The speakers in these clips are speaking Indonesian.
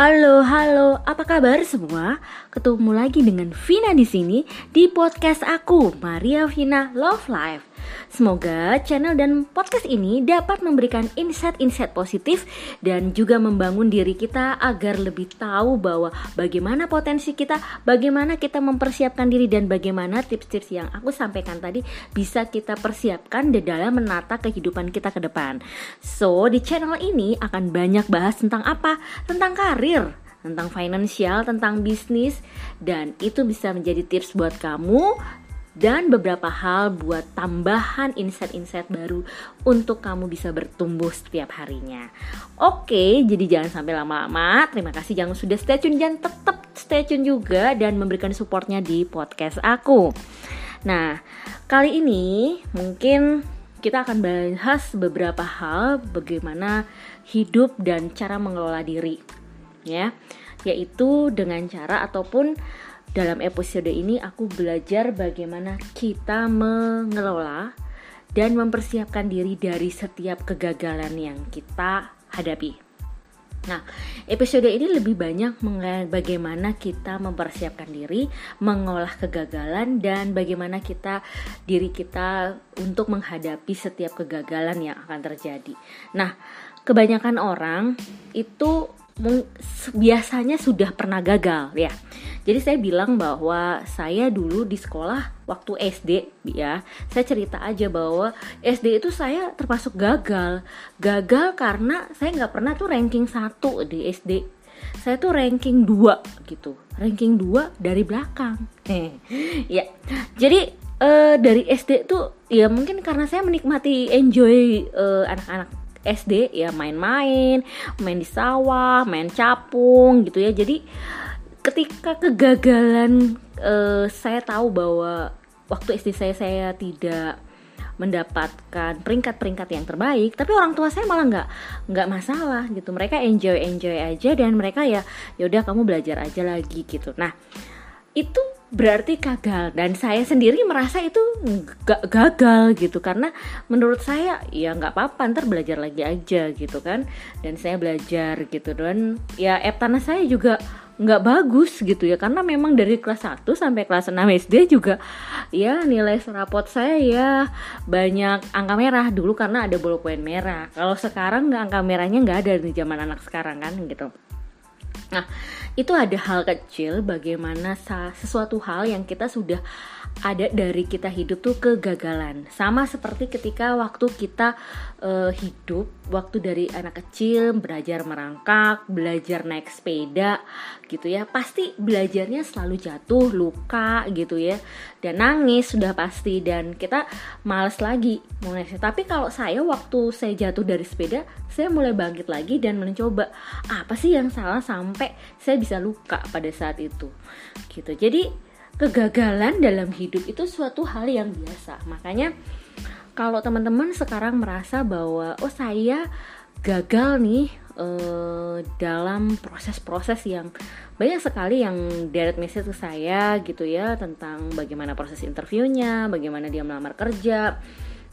Halo, halo, apa kabar semua? Ketemu lagi dengan Vina di sini di podcast aku, Maria Vina Love Life. Semoga channel dan podcast ini dapat memberikan insight-insight positif dan juga membangun diri kita agar lebih tahu bahwa bagaimana potensi kita, bagaimana kita mempersiapkan diri dan bagaimana tips-tips yang aku sampaikan tadi bisa kita persiapkan di dalam menata kehidupan kita ke depan. So, di channel ini akan banyak bahas tentang apa? Tentang karir, tentang finansial, tentang bisnis, dan itu bisa menjadi tips buat kamu dan beberapa hal buat tambahan insight-insight baru untuk kamu bisa bertumbuh setiap harinya. Oke, jadi jangan sampai lama-lama. Terima kasih jangan sudah stay tune dan tetap stay tune juga dan memberikan supportnya di podcast aku. Nah, kali ini mungkin kita akan bahas beberapa hal bagaimana hidup dan cara mengelola diri ya yaitu dengan cara ataupun dalam episode ini aku belajar bagaimana kita mengelola dan mempersiapkan diri dari setiap kegagalan yang kita hadapi. Nah, episode ini lebih banyak mengenai bagaimana kita mempersiapkan diri, mengolah kegagalan dan bagaimana kita diri kita untuk menghadapi setiap kegagalan yang akan terjadi. Nah, kebanyakan orang itu biasanya sudah pernah gagal ya jadi saya bilang bahwa saya dulu di sekolah waktu SD ya, saya cerita aja bahwa SD itu saya termasuk gagal. Gagal karena saya nggak pernah tuh ranking satu di SD. Saya tuh ranking 2 gitu. Ranking 2 dari belakang. ya. Jadi uh, dari SD tuh ya mungkin karena saya menikmati enjoy uh, anak-anak SD ya main-main, main di sawah, main capung gitu ya. Jadi ketika kegagalan uh, saya tahu bahwa waktu SD saya saya tidak mendapatkan peringkat-peringkat yang terbaik tapi orang tua saya malah nggak nggak masalah gitu mereka enjoy enjoy aja dan mereka ya yaudah kamu belajar aja lagi gitu nah itu berarti gagal. Dan saya sendiri merasa itu gak gagal gitu. Karena menurut saya ya nggak apa-apa ntar belajar lagi aja gitu kan. Dan saya belajar gitu. Dan ya Eptana saya juga nggak bagus gitu ya. Karena memang dari kelas 1 sampai kelas 6 SD juga ya nilai serapot saya ya banyak angka merah. Dulu karena ada ballpoint merah. Kalau sekarang nggak angka merahnya nggak ada di zaman anak sekarang kan gitu nah itu ada hal kecil bagaimana sesuatu hal yang kita sudah ada dari kita hidup tuh kegagalan. Sama seperti ketika waktu kita uh, hidup waktu dari anak kecil belajar merangkak belajar naik sepeda gitu ya pasti belajarnya selalu jatuh luka gitu ya dan nangis sudah pasti dan kita males lagi mau tapi kalau saya waktu saya jatuh dari sepeda saya mulai bangkit lagi dan mencoba apa sih yang salah sampai saya bisa luka pada saat itu? Gitu. Jadi kegagalan dalam hidup itu suatu hal yang biasa. Makanya kalau teman-teman sekarang merasa bahwa oh saya gagal nih uh, dalam proses-proses yang banyak sekali yang direct message ke saya gitu ya tentang bagaimana proses interviewnya, bagaimana dia melamar kerja,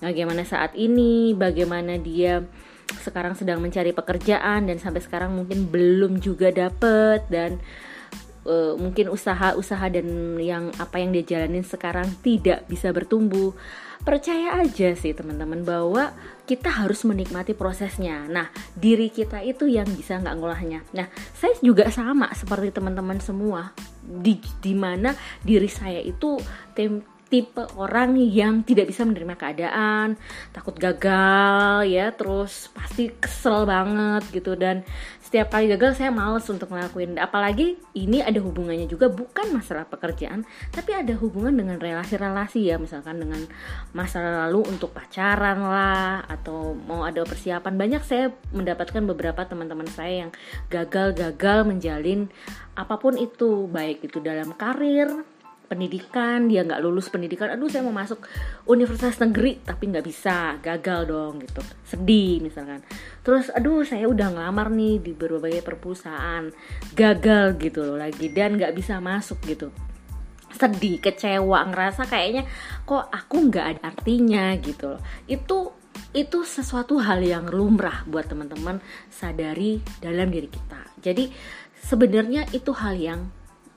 bagaimana saat ini, bagaimana dia sekarang sedang mencari pekerjaan dan sampai sekarang mungkin belum juga dapet dan uh, mungkin usaha-usaha dan yang apa yang dia jalanin sekarang tidak bisa bertumbuh percaya aja sih teman-teman bahwa kita harus menikmati prosesnya. Nah, diri kita itu yang bisa nggak ngolahnya. Nah, saya juga sama seperti teman-teman semua. Di di mana diri saya itu tem tipe orang yang tidak bisa menerima keadaan, takut gagal ya, terus pasti kesel banget gitu. Dan setiap kali gagal saya males untuk ngelakuin. Apalagi ini ada hubungannya juga bukan masalah pekerjaan tapi ada hubungan dengan relasi-relasi ya. Misalkan dengan masa lalu untuk pacaran lah atau mau ada persiapan banyak saya mendapatkan beberapa teman-teman saya yang gagal-gagal menjalin apa pun itu. Baik itu dalam karir pendidikan dia nggak lulus pendidikan aduh saya mau masuk universitas negeri tapi nggak bisa gagal dong gitu. Sedih misalkan. Terus aduh saya udah ngelamar nih di berbagai perusahaan gagal gitu loh lagi dan nggak bisa masuk gitu. Sedih kecewa ngerasa kayaknya kok aku nggak ada artinya gitu loh. Itu itu sesuatu hal yang lumrah buat teman-teman sadari dalam diri kita. Jadi sebenarnya itu hal yang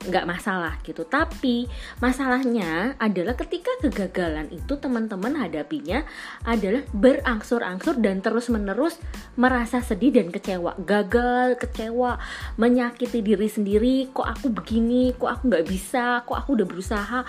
nggak masalah gitu. Tapi masalahnya adalah ketika kegagalan itu teman-teman hadapinya adalah berangsur-angsur dan terus-menerus merasa sedih dan kecewa. Gagal kecewa menyakiti diri sendiri. Kok aku begini? Kok aku nggak bisa? Kok aku udah berusaha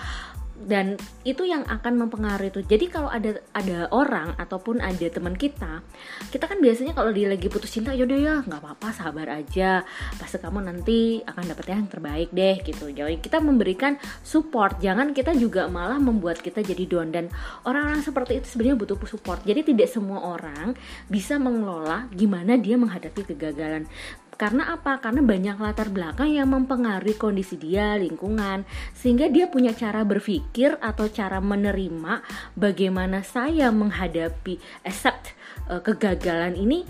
dan itu yang akan mempengaruhi itu jadi kalau ada ada orang ataupun ada teman kita kita kan biasanya kalau dia lagi putus cinta yaudah ya nggak apa-apa sabar aja. Pasti kamu nanti akan dapet yang terbaik deh gitu. Jadi kita memberikan support. Jangan kita juga malah membuat kita jadi down. Dan orang-orang seperti itu sebenarnya butuh support. Jadi tidak semua orang bisa mengelola gimana dia menghadapi kegagalan karena apa? Karena banyak latar belakang yang mempengaruhi kondisi dia, lingkungan, sehingga dia punya cara berpikir atau cara menerima bagaimana saya menghadapi accept uh, kegagalan ini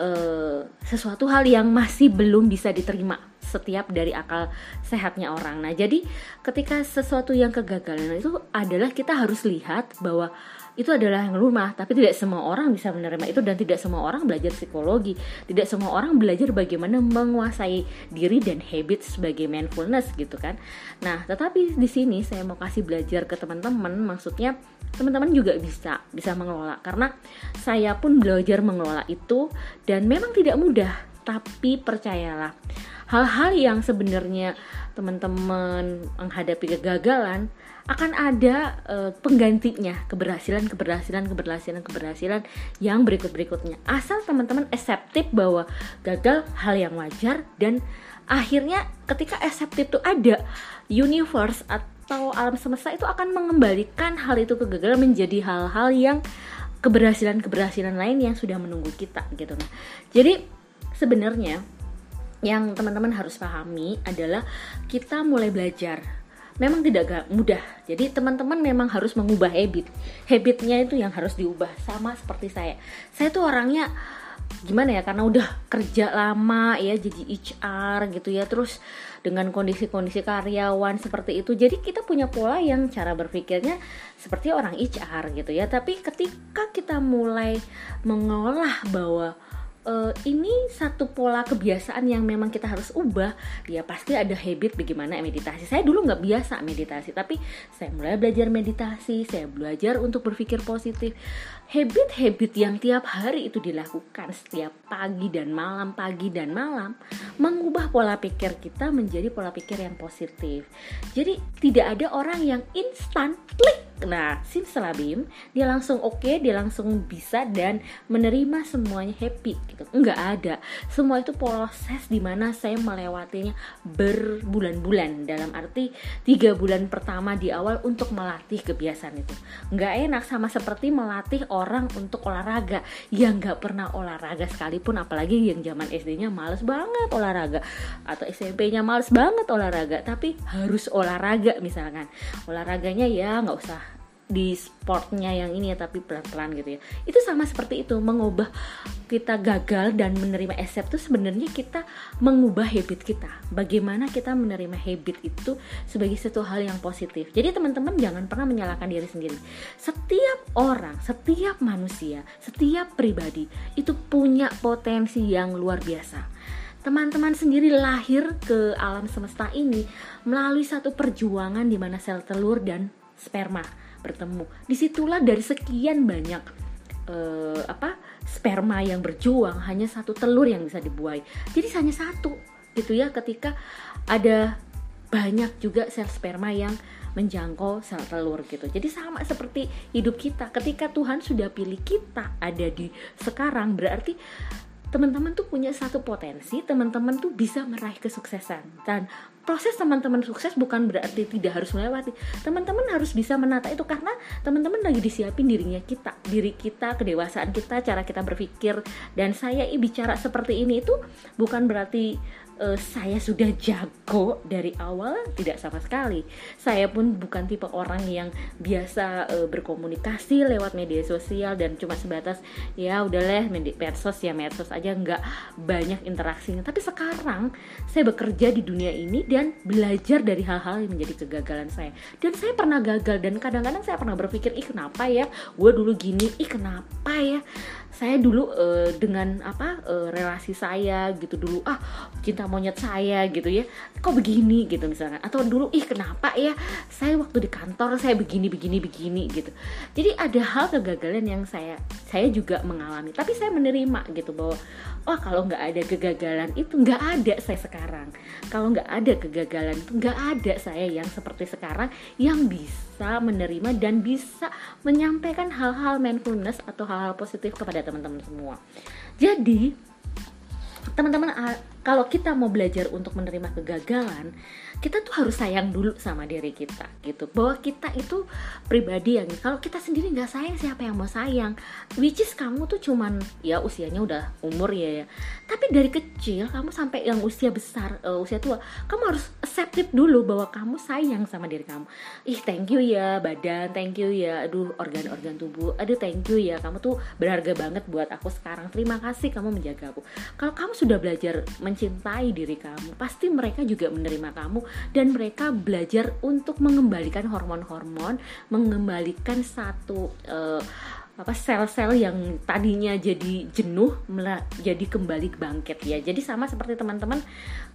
uh, sesuatu hal yang masih belum bisa diterima setiap dari akal sehatnya orang. Nah, jadi ketika sesuatu yang kegagalan itu adalah kita harus lihat bahwa itu adalah yang rumah tapi tidak semua orang bisa menerima itu dan tidak semua orang belajar psikologi. Tidak semua orang belajar bagaimana menguasai diri dan habit sebagai mindfulness gitu kan. Nah tetapi di sini saya mau kasih belajar ke teman-teman. Maksudnya teman-teman juga bisa bisa mengelola. Karena saya pun belajar mengelola itu dan memang tidak mudah tapi percayalah hal-hal yang sebenarnya teman-teman menghadapi kegagalan akan ada uh, penggantinya keberhasilan keberhasilan keberhasilan keberhasilan yang berikut berikutnya asal teman-teman acceptive bahwa gagal hal yang wajar dan akhirnya ketika acceptive itu ada universe atau alam semesta itu akan mengembalikan hal itu kegagalan menjadi hal-hal yang keberhasilan keberhasilan lain yang sudah menunggu kita gitu. Nah jadi sebenarnya yang teman-teman harus pahami adalah kita mulai belajar memang tidak mudah. Jadi teman-teman memang harus mengubah habit. Habitnya itu yang harus diubah sama seperti saya. Saya tuh orangnya gimana ya karena udah kerja lama ya jadi HR gitu ya terus dengan kondisi-kondisi karyawan seperti itu jadi kita punya pola yang cara berpikirnya seperti orang HR gitu ya tapi ketika kita mulai mengolah bahwa uh, ini satu pola kebiasaan yang memang kita harus ubah. Ya pasti ada habit bagaimana meditasi. Saya dulu nggak biasa meditasi tapi saya mulai belajar meditasi saya belajar untuk berpikir positif habit-habit yang tiap hari itu dilakukan setiap pagi dan malam, pagi dan malam, mengubah pola pikir kita menjadi pola pikir yang positif. Jadi tidak ada orang yang instan klik. Nah, simsalabim, dia langsung oke, okay, dia langsung bisa dan menerima semuanya happy gitu. Enggak ada. Semua itu proses di mana saya melewatinya berbulan-bulan dalam arti tiga bulan pertama di awal untuk melatih kebiasaan itu. Enggak enak sama seperti melatih orang untuk olahraga. Yang nggak pernah olahraga sekalipun apalagi yang zaman SD-nya males banget olahraga. Atau SMP-nya males banget olahraga. Tapi harus olahraga misalkan. Olahraganya ya nggak usah di sportnya yang ini ya tapi pelan-pelan gitu ya. Itu sama seperti itu mengubah kita gagal dan menerima accept itu sebenarnya kita mengubah habit kita. Bagaimana kita menerima habit itu sebagai satu hal yang positif. Jadi teman-teman jangan pernah menyalahkan diri sendiri. Setiap orang setiap manusia setiap pribadi itu punya potensi yang luar biasa. Teman-teman sendiri lahir ke alam semesta ini melalui satu perjuangan di mana sel telur dan sperma bertemu di situlah dari sekian banyak uh, apa sperma yang berjuang hanya satu telur yang bisa dibuai jadi hanya satu gitu ya ketika ada banyak juga sel sperma yang menjangkau sel telur gitu. Jadi sama seperti hidup kita. Ketika Tuhan sudah pilih kita ada di sekarang berarti teman-teman tuh punya satu potensi, teman-teman tuh bisa meraih kesuksesan. Dan proses teman-teman sukses bukan berarti tidak harus melewati teman-teman harus bisa menata itu karena teman-teman lagi disiapin dirinya kita diri kita kedewasaan kita cara kita berpikir dan saya bicara seperti ini itu bukan berarti uh, saya sudah jago dari awal tidak sama sekali. Saya pun bukan tipe orang yang biasa uh, berkomunikasi lewat media sosial dan cuma sebatas ya udahlah medsos ya medsos aja nggak banyak interaksinya. Tapi sekarang saya bekerja di dunia ini dan belajar dari hal-hal yang menjadi kegagalan saya. Dan saya pernah gagal dan kadang-kadang saya pernah berpikir ih kenapa ya gue dulu gini ih kenapa ya saya dulu uh, dengan apa uh, relasi saya gitu dulu ah cinta monyet saya gitu ya. Kok begini? gitu misalkan. Atau dulu ih kenapa ya? Saya waktu di kantor saya begini begini begini gitu. Jadi ada hal kegagalan yang saya saya juga mengalami. Tapi saya menerima gitu bahwa oh kalau nggak ada kegagalan itu nggak ada saya sekarang kalau nggak ada kegagalan itu nggak ada saya yang seperti sekarang yang bisa menerima dan bisa menyampaikan hal-hal mindfulness atau hal-hal positif kepada teman-teman semua. Jadi, teman-teman kalau kita mau belajar untuk menerima kegagalan, kita tuh harus sayang dulu sama diri kita gitu. Bahwa kita itu pribadi yang kalau kita sendiri nggak sayang siapa yang mau sayang? Which is kamu tuh cuman ya usianya udah umur ya ya. Tapi dari kecil kamu sampai yang usia besar uh, usia tua kamu harus accepted dulu bahwa kamu sayang sama diri kamu. Ih thank you ya badan thank you ya. Aduh organ-organ tubuh aduh thank you ya. Kamu tuh berharga banget buat aku sekarang. Terima kasih kamu menjaga aku kalau kamu sudah belajar mencintai diri kamu pasti mereka juga menerima kamu dan mereka belajar untuk mengembalikan hormon-hormon, mengembalikan satu uh, apa sel-sel yang tadinya jadi jenuh jadi kembali bangkit ya. Jadi sama seperti teman-teman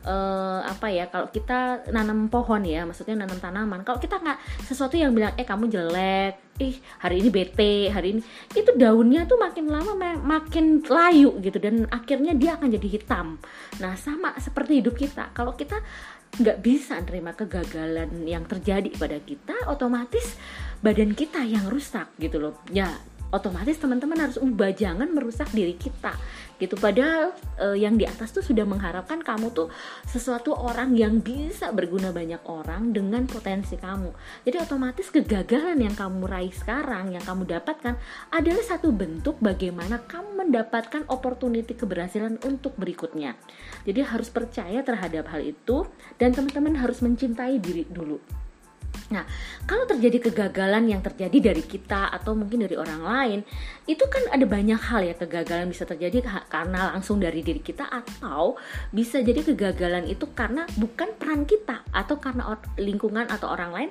uh, apa ya kalau kita nanam pohon ya maksudnya nanam tanaman kalau kita nggak sesuatu yang bilang eh kamu jelek ih hari ini bete hari ini itu daunnya tuh makin lama makin layu gitu dan akhirnya dia akan jadi hitam. Nah sama seperti hidup kita kalau kita nggak bisa nerima kegagalan yang terjadi pada kita otomatis badan kita yang rusak gitu loh. Ya otomatis teman-teman harus ubah jangan merusak diri kita gitu. Padahal uh, yang di atas tuh sudah mengharapkan kamu tuh sesuatu orang yang bisa berguna banyak orang dengan potensi kamu. Jadi otomatis kegagalan yang kamu raih sekarang yang kamu dapatkan adalah satu bentuk bagaimana kamu mendapatkan opportunity keberhasilan untuk berikutnya. Jadi harus percaya terhadap hal itu dan teman-teman harus mencintai diri dulu Nah, kalau terjadi kegagalan yang terjadi dari kita atau mungkin dari orang lain, itu kan ada banyak hal ya kegagalan bisa terjadi karena langsung dari diri kita atau bisa jadi kegagalan itu karena bukan peran kita atau karena lingkungan atau orang lain.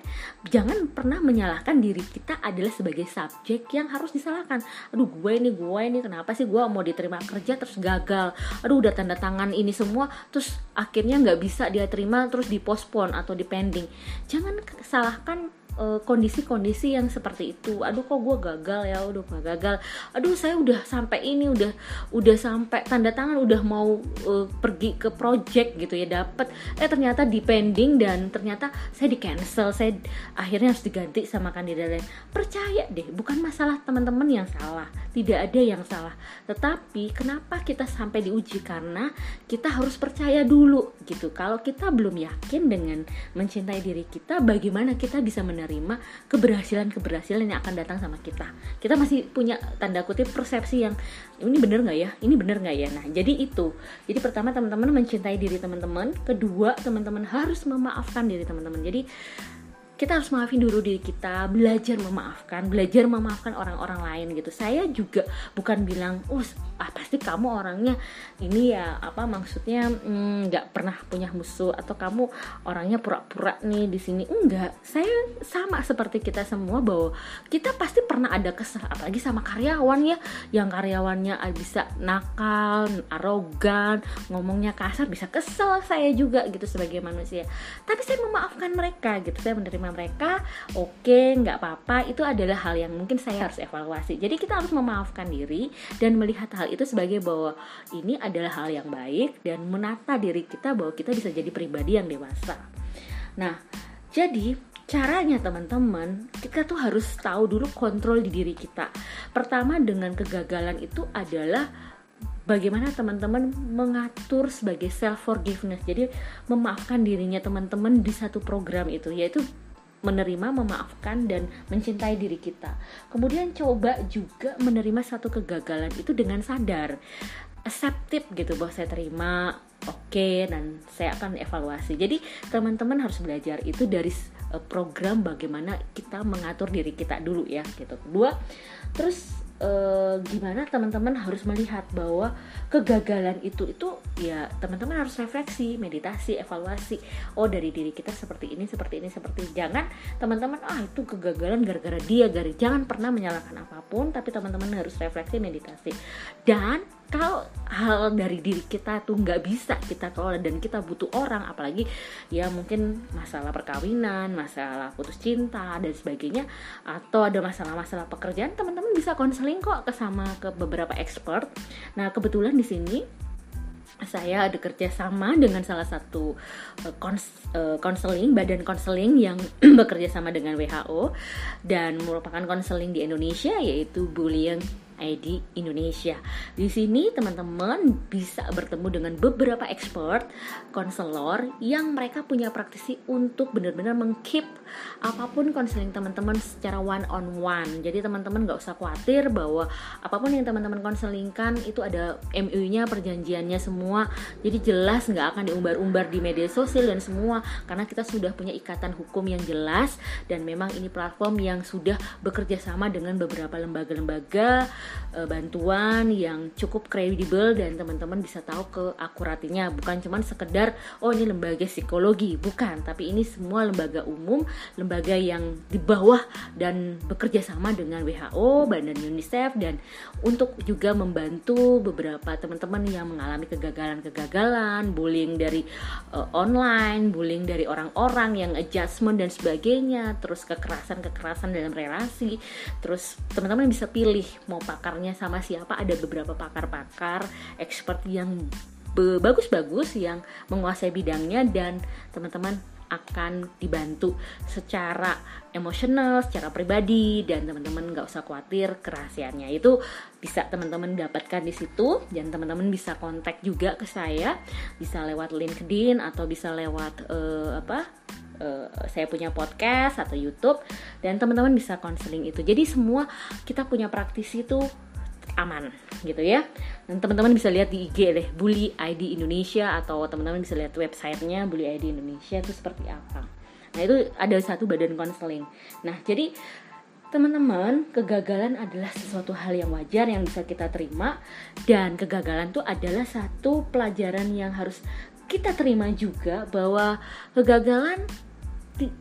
Jangan pernah menyalahkan diri kita adalah sebagai subjek yang harus disalahkan. Aduh, gue ini gue ini kenapa sih gue mau diterima kerja terus gagal? Aduh, udah tanda tangan ini semua terus akhirnya nggak bisa dia terima terus dipospon atau dipending. Jangan salah Eh, kondisi-kondisi uh, yang seperti itu. Aduh kok gue gagal ya? Udah gue gagal. Aduh saya udah sampai ini udah udah sampai tanda tangan udah mau uh, pergi ke project gitu ya dapat eh ternyata depending dan ternyata saya di cancel. Saya akhirnya harus diganti sama kandidat lain. Percaya deh bukan masalah teman-teman yang salah. Tidak ada yang salah. Tetapi kenapa kita sampai diuji? Karena kita harus percaya dulu gitu. Kalau kita belum yakin dengan mencintai diri kita bagaimana kita bisa menerima keberhasilan-keberhasilan yang akan datang sama kita. Kita masih punya tanda kutip persepsi yang ini bener nggak ya? Ini bener nggak ya? Nah, jadi itu. Jadi pertama teman-teman mencintai diri teman-teman. Kedua teman-teman harus memaafkan diri teman-teman. Jadi kita harus maafin dulu diri kita belajar memaafkan belajar memaafkan orang-orang lain gitu. Saya juga bukan bilang oh ah pasti kamu orangnya ini ya apa maksudnya mm, nggak mm, pernah punya musuh atau kamu orangnya pura-pura nih di sini. Enggak saya sama seperti kita semua bahwa kita pasti pernah ada kesal apalagi sama karyawan ya yang karyawannya bisa nakal arogan ngomongnya kasar bisa kesel saya juga gitu sebagai manusia. Tapi saya memaafkan mereka gitu saya menerima mereka oke okay, nggak apa-apa itu adalah hal yang mungkin saya harus evaluasi jadi kita harus memaafkan diri dan melihat hal itu sebagai bahwa ini adalah hal yang baik dan menata diri kita bahwa kita bisa jadi pribadi yang dewasa. Nah, jadi caranya teman-teman kita tuh harus tahu dulu kontrol di diri kita. Pertama dengan kegagalan itu adalah bagaimana teman-teman mengatur sebagai self forgiveness. Jadi memaafkan dirinya teman-teman di satu program itu yaitu menerima, memaafkan dan mencintai diri kita. Kemudian coba juga menerima satu kegagalan itu dengan sadar, accepted gitu bahwa saya terima, oke okay, dan saya akan evaluasi. Jadi teman-teman harus belajar itu dari eh, program bagaimana kita mengatur diri kita dulu ya gitu. Kedua, terus eh, gimana teman-teman harus melihat bahwa kegagalan itu itu ya teman-teman harus refleksi meditasi evaluasi. Oh dari diri kita seperti ini seperti ini seperti jangan teman-teman ah itu kegagalan gara-gara dia gara jangan pernah menyalahkan apa pun tapi teman-teman harus refleksi meditasi. Dan kalau hal dari diri kita tuh nggak bisa kita kelola dan kita butuh orang apalagi ya mungkin masalah perkawinan masalah putus cinta dan sebagainya atau ada masalah-masalah pekerjaan teman-teman bisa konseling kok ke sama ke beberapa expert. Nah kebetulan di sini saya ada kerja sama dengan salah satu konseling uh, uh, badan konseling yang bekerja sama dengan WHO dan merupakan konseling di Indonesia yaitu Bullying ID Indonesia. Di sini teman-teman bisa bertemu dengan beberapa expert, konselor yang mereka punya praktisi untuk benar-benar mengkeep apa pun konseling teman-teman secara one on one. Jadi teman-teman nggak usah khawatir bahwa apa pun yang teman-teman konselingkan itu ada MU-nya, perjanjiannya semua. Jadi jelas nggak akan diumbar-umbar di media sosial dan semua karena kita sudah punya ikatan hukum yang jelas dan memang ini platform yang sudah bekerja sama dengan beberapa lembaga-lembaga uh, bantuan yang cukup kredibel dan teman-teman bisa tahu keakuratinya bukan cuman sekedar oh ini lembaga psikologi. Bukan tapi ini semua lembaga umum lembaga yang di bawah dan bekerja sama dengan WHO Badan UNICEF dan untuk juga membantu beberapa teman-teman yang mengalami kegagalan-kegagalan bullying dari uh, online bullying dari orang-orang yang adjustment dan sebagainya terus kekerasan-kekerasan dalam relasi. Terus teman-teman bisa pilih mau pakai pakarnya sama siapa ada beberapa pakar-pakar expert yang bagus-bagus yang menguasai bidangnya dan teman-teman akan dibantu secara emosional, secara pribadi dan teman-teman nggak usah khawatir kerahasiaannya. Itu bisa teman-teman dapatkan di situ dan teman-teman bisa kontak juga ke saya bisa lewat LinkedIn atau bisa lewat uh, apa uh, saya punya podcast atau YouTube dan teman-teman bisa konseling itu. Jadi semua kita punya praktisi itu aman gitu ya. Dan teman-teman bisa lihat di IG deh Bully ID Indonesia atau teman-teman bisa lihat websitenya Bully ID Indonesia itu seperti apa. Nah itu ada satu badan konseling. Nah jadi teman-teman kegagalan adalah sesuatu hal yang wajar yang bisa kita terima dan kegagalan itu adalah satu pelajaran yang harus kita terima juga bahwa kegagalan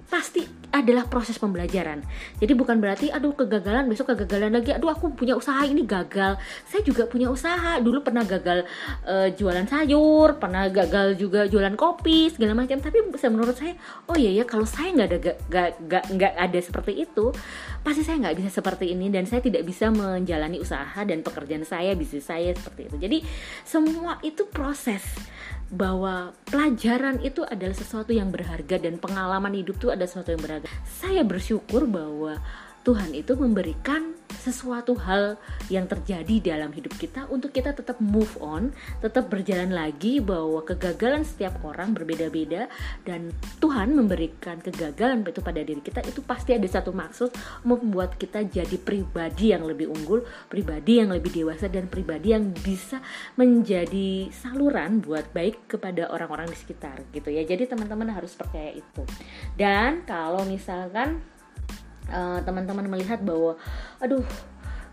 pasti adalah proses pembelajaran. Jadi bukan berarti aduh kegagalan besok kegagalan lagi. Aduh aku punya usaha ini gagal. Saya juga punya usaha. Dulu pernah gagal uh, jualan sayur, pernah gagal juga jualan kopi segala macam. Tapi menurut saya, oh iya ya kalau saya nggak ada nggak nggak ada seperti itu, pasti saya nggak bisa seperti ini dan saya tidak bisa menjalani usaha dan pekerjaan saya, bisnis saya seperti itu. Jadi semua itu proses bahwa pelajaran itu adalah sesuatu yang berharga dan pengalaman hidup itu ada sesuatu yang berharga. Saya bersyukur bahwa Tuhan itu memberikan sesuatu hal yang terjadi dalam hidup kita untuk kita tetap move on, tetap berjalan lagi bahwa kegagalan setiap orang berbeda-beda dan Tuhan memberikan kegagalan itu pada diri kita itu pasti ada satu maksud membuat kita jadi pribadi yang lebih unggul, pribadi yang lebih dewasa dan pribadi yang bisa menjadi saluran buat baik kepada orang-orang di sekitar gitu ya. Jadi teman-teman harus percaya itu. Dan kalau misalkan uh, teman-teman melihat bahwa aduh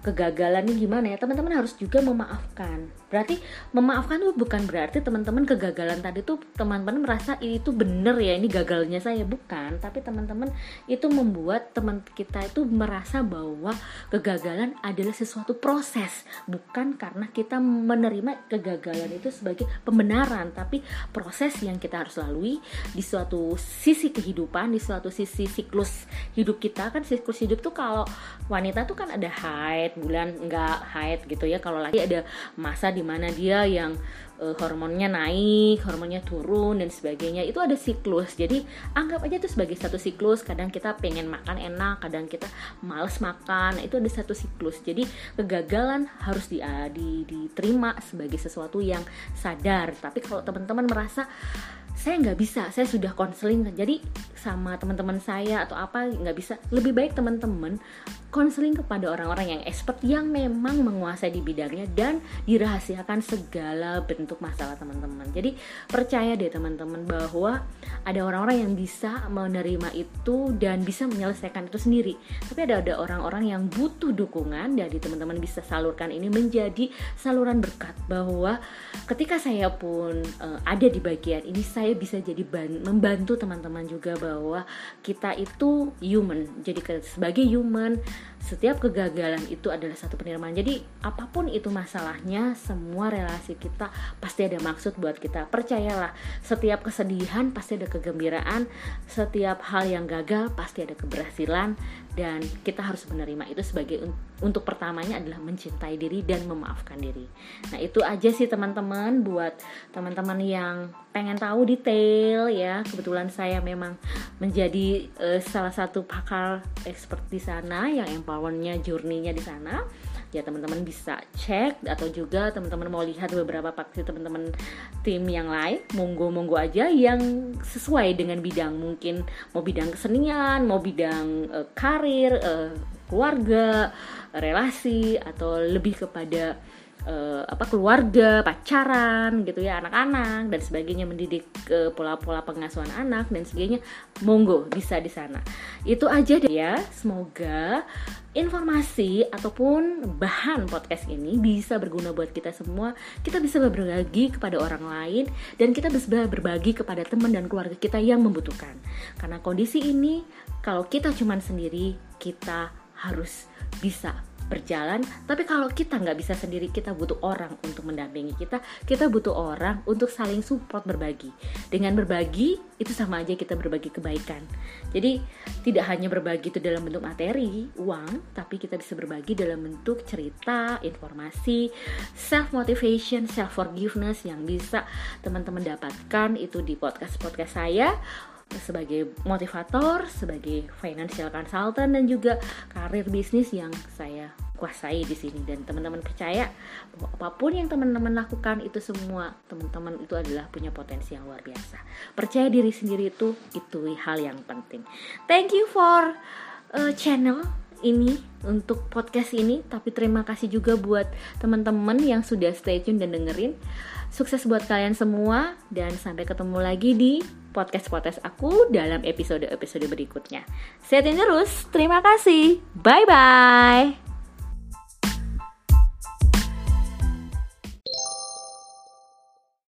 kegagalan ini gimana ya? Teman-teman harus juga memaafkan berarti memaafkan itu bukan berarti teman-teman kegagalan tadi tuh teman-teman merasa itu bener ya ini gagalnya saya. Bukan tapi teman-teman itu membuat teman kita itu merasa bahwa kegagalan adalah sesuatu proses. Bukan karena kita menerima kegagalan itu sebagai pembenaran tapi proses yang kita harus lalui di suatu sisi kehidupan di suatu sisi siklus hidup kita. Kan siklus hidup tuh kalau wanita tuh kan ada haid bulan nggak haid gitu ya. Kalau lagi ada masa di mana dia yang uh, hormonnya naik hormonnya turun dan sebagainya. Itu ada siklus. Jadi anggap aja itu sebagai satu siklus. Kadang kita pengen makan enak kadang kita males makan. Itu ada satu siklus. Jadi kegagalan harus di, uh, di, diterima sebagai sesuatu yang sadar. Tapi kalau teman-teman merasa saya nggak bisa saya sudah konseling jadi sama teman-teman saya atau apa nggak bisa lebih baik teman-teman konseling kepada orang-orang yang expert yang memang menguasai di bidangnya dan dirahasiakan segala bentuk masalah teman-teman. Jadi percaya deh teman-teman bahwa ada orang-orang yang bisa menerima itu dan bisa menyelesaikan itu sendiri. Tapi ada ada orang-orang yang butuh dukungan dari teman-teman bisa salurkan ini menjadi saluran berkat bahwa ketika saya pun uh, ada di bagian ini saya bisa jadi membantu teman-teman juga bahwa kita itu human. Jadi sebagai human setiap kegagalan itu adalah satu penerimaan. Jadi apa pun itu masalahnya, semua relasi kita pasti ada maksud buat kita. Percayalah, setiap kesedihan pasti ada kegembiraan, setiap hal yang gagal pasti ada keberhasilan dan kita harus menerima itu sebagai untuk pertamanya adalah mencintai diri dan memaafkan diri. Nah, itu aja sih teman-teman buat teman-teman yang pengen tahu detail ya. Kebetulan saya memang menjadi uh, salah satu pakar expert di sana yang empowernya journey-nya di sana ya teman-teman bisa cek atau juga teman-teman mau lihat beberapa paksi teman-teman tim yang lain monggo monggo aja yang sesuai dengan bidang. Mungkin mau bidang kesenian mau bidang uh, karir uh, keluarga relasi atau lebih kepada uh, apa keluarga, pacaran gitu ya, anak-anak dan sebagainya mendidik ke pola-pola pengasuhan anak dan sebagainya, monggo bisa di sana. Itu aja deh ya. Semoga informasi ataupun bahan podcast ini bisa berguna buat kita semua. Kita bisa berbagi kepada orang lain dan kita bisa berbagi kepada teman dan keluarga kita yang membutuhkan. Karena kondisi ini kalau kita cuman sendiri, kita harus bisa berjalan tapi kalau kita nggak bisa sendiri kita butuh orang untuk mendampingi kita kita butuh orang untuk saling support berbagi. Dengan berbagi itu sama aja kita berbagi kebaikan. Jadi tidak hanya berbagi itu dalam bentuk materi uang tapi kita bisa berbagi dalam bentuk cerita informasi self motivation self forgiveness yang bisa teman-teman dapatkan itu di podcast podcast saya sebagai motivator, sebagai financial consultant dan juga karir bisnis yang saya kuasai di sini dan teman-teman percaya bahwa apa pun yang teman-teman lakukan itu semua teman-teman itu adalah punya potensi yang luar biasa. Percaya diri sendiri itu itu hal yang penting. Thank you for uh, channel ini untuk podcast ini tapi terima kasih juga buat teman-teman yang sudah stay tune dan dengerin sukses buat kalian semua dan sampai ketemu lagi di podcast-podcast aku dalam episode-episode berikutnya. Sehatin terus, terima kasih. Bye-bye.